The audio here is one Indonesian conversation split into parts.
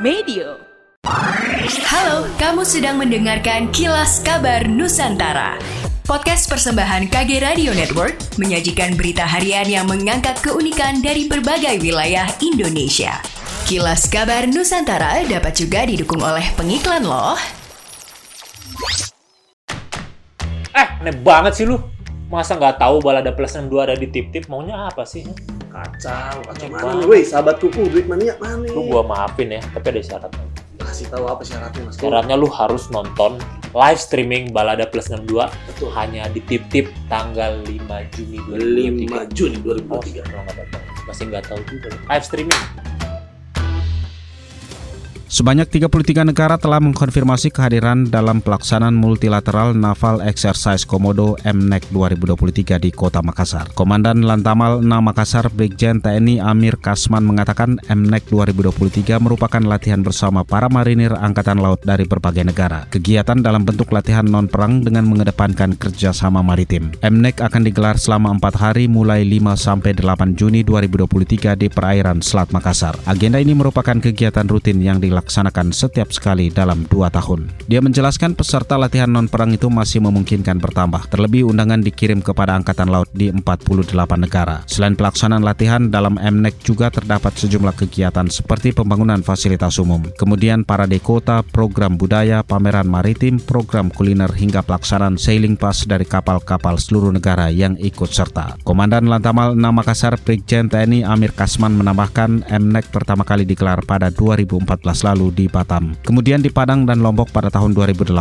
Medio. Halo, kamu sedang mendengarkan Kilas Kabar Nusantara. Podcast persembahan KG Radio Network menyajikan berita harian yang mengangkat keunikan dari berbagai wilayah Indonesia. Kilas Kabar Nusantara dapat juga didukung oleh pengiklan loh. Eh, aneh banget sih lu. Masa nggak tahu balada plus 62 ada di tip-tip? Maunya apa sih? Kacau, kacau Ini mana? Woi, sahabat kuku, duit mania mana? Lu gua maafin ya, tapi ada syaratnya. Kasih tahu apa syaratnya mas? Syaratnya lu harus nonton live streaming balada plus 62 Betul. hanya di tip-tip tanggal 5 Juni 5 2023. Juni Oh, 2023. kalau nggak datang. Masih nggak tahu juga. Live streaming. Sebanyak 33 negara telah mengkonfirmasi kehadiran dalam pelaksanaan multilateral Naval Exercise Komodo MNEC 2023 di Kota Makassar. Komandan Lantamal 6 Makassar Brigjen TNI Amir Kasman mengatakan MNEC 2023 merupakan latihan bersama para marinir Angkatan Laut dari berbagai negara. Kegiatan dalam bentuk latihan non-perang dengan mengedepankan kerjasama maritim. MNEC akan digelar selama 4 hari mulai 5 sampai 8 Juni 2023 di perairan Selat Makassar. Agenda ini merupakan kegiatan rutin yang dilaksanakan setiap sekali dalam dua tahun. Dia menjelaskan peserta latihan non-perang itu masih memungkinkan bertambah. Terlebih undangan dikirim kepada Angkatan Laut di 48 negara. Selain pelaksanaan latihan, dalam MNEC juga terdapat sejumlah kegiatan seperti pembangunan fasilitas umum. Kemudian parade kota, program budaya, pameran maritim, program kuliner hingga pelaksanaan sailing pass dari kapal-kapal seluruh negara yang ikut serta. Komandan Lantamal 6 Makassar Brigjen TNI Amir Kasman menambahkan MNEC pertama kali digelar pada 2014 lalu di Batam. Kemudian di Padang dan Lombok pada tahun 2018.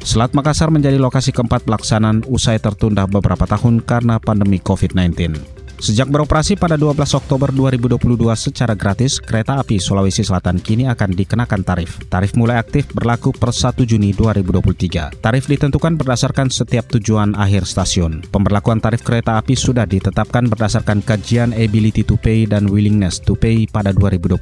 Selat Makassar menjadi lokasi keempat pelaksanaan usai tertunda beberapa tahun karena pandemi COVID-19. Sejak beroperasi pada 12 Oktober 2022 secara gratis, kereta api Sulawesi Selatan kini akan dikenakan tarif. Tarif mulai aktif berlaku per 1 Juni 2023. Tarif ditentukan berdasarkan setiap tujuan akhir stasiun. Pemberlakuan tarif kereta api sudah ditetapkan berdasarkan kajian ability to pay dan willingness to pay pada 2022.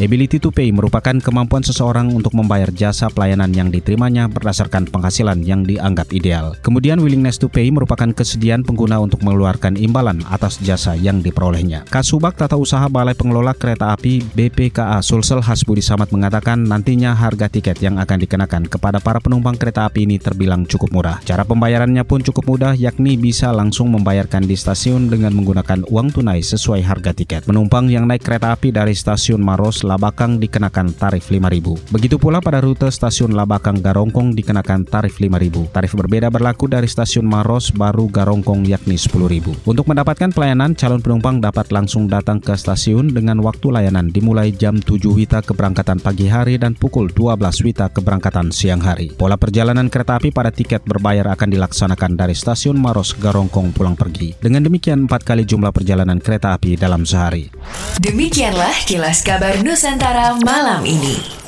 Ability to pay merupakan kemampuan seseorang untuk membayar jasa pelayanan yang diterimanya berdasarkan penghasilan yang dianggap ideal. Kemudian willingness to pay merupakan kesediaan pengguna untuk mengeluarkan imbalan atas jasa yang diperolehnya. Kasubag Tata Usaha Balai Pengelola Kereta Api BPKA Sulsel Hasbudi Samad mengatakan nantinya harga tiket yang akan dikenakan kepada para penumpang kereta api ini terbilang cukup murah. Cara pembayarannya pun cukup mudah yakni bisa langsung membayarkan di stasiun dengan menggunakan uang tunai sesuai harga tiket. Penumpang yang naik kereta api dari stasiun Maros Labakang dikenakan tarif 5.000. Begitu pula pada rute stasiun Labakang Garongkong dikenakan tarif 5.000. Tarif berbeda berlaku dari stasiun Maros baru Garongkong yakni 10.000. Untuk mendapatkan pelayanan calon penumpang dapat langsung datang ke stasiun dengan waktu layanan dimulai jam 7 WITA keberangkatan pagi hari dan pukul 12 WITA keberangkatan siang hari. Pola perjalanan kereta api pada tiket berbayar akan dilaksanakan dari stasiun Maros Garongkong pulang pergi. Dengan demikian 4 kali jumlah perjalanan kereta api dalam sehari. Demikianlah Kilas Kabar Nusantara malam ini.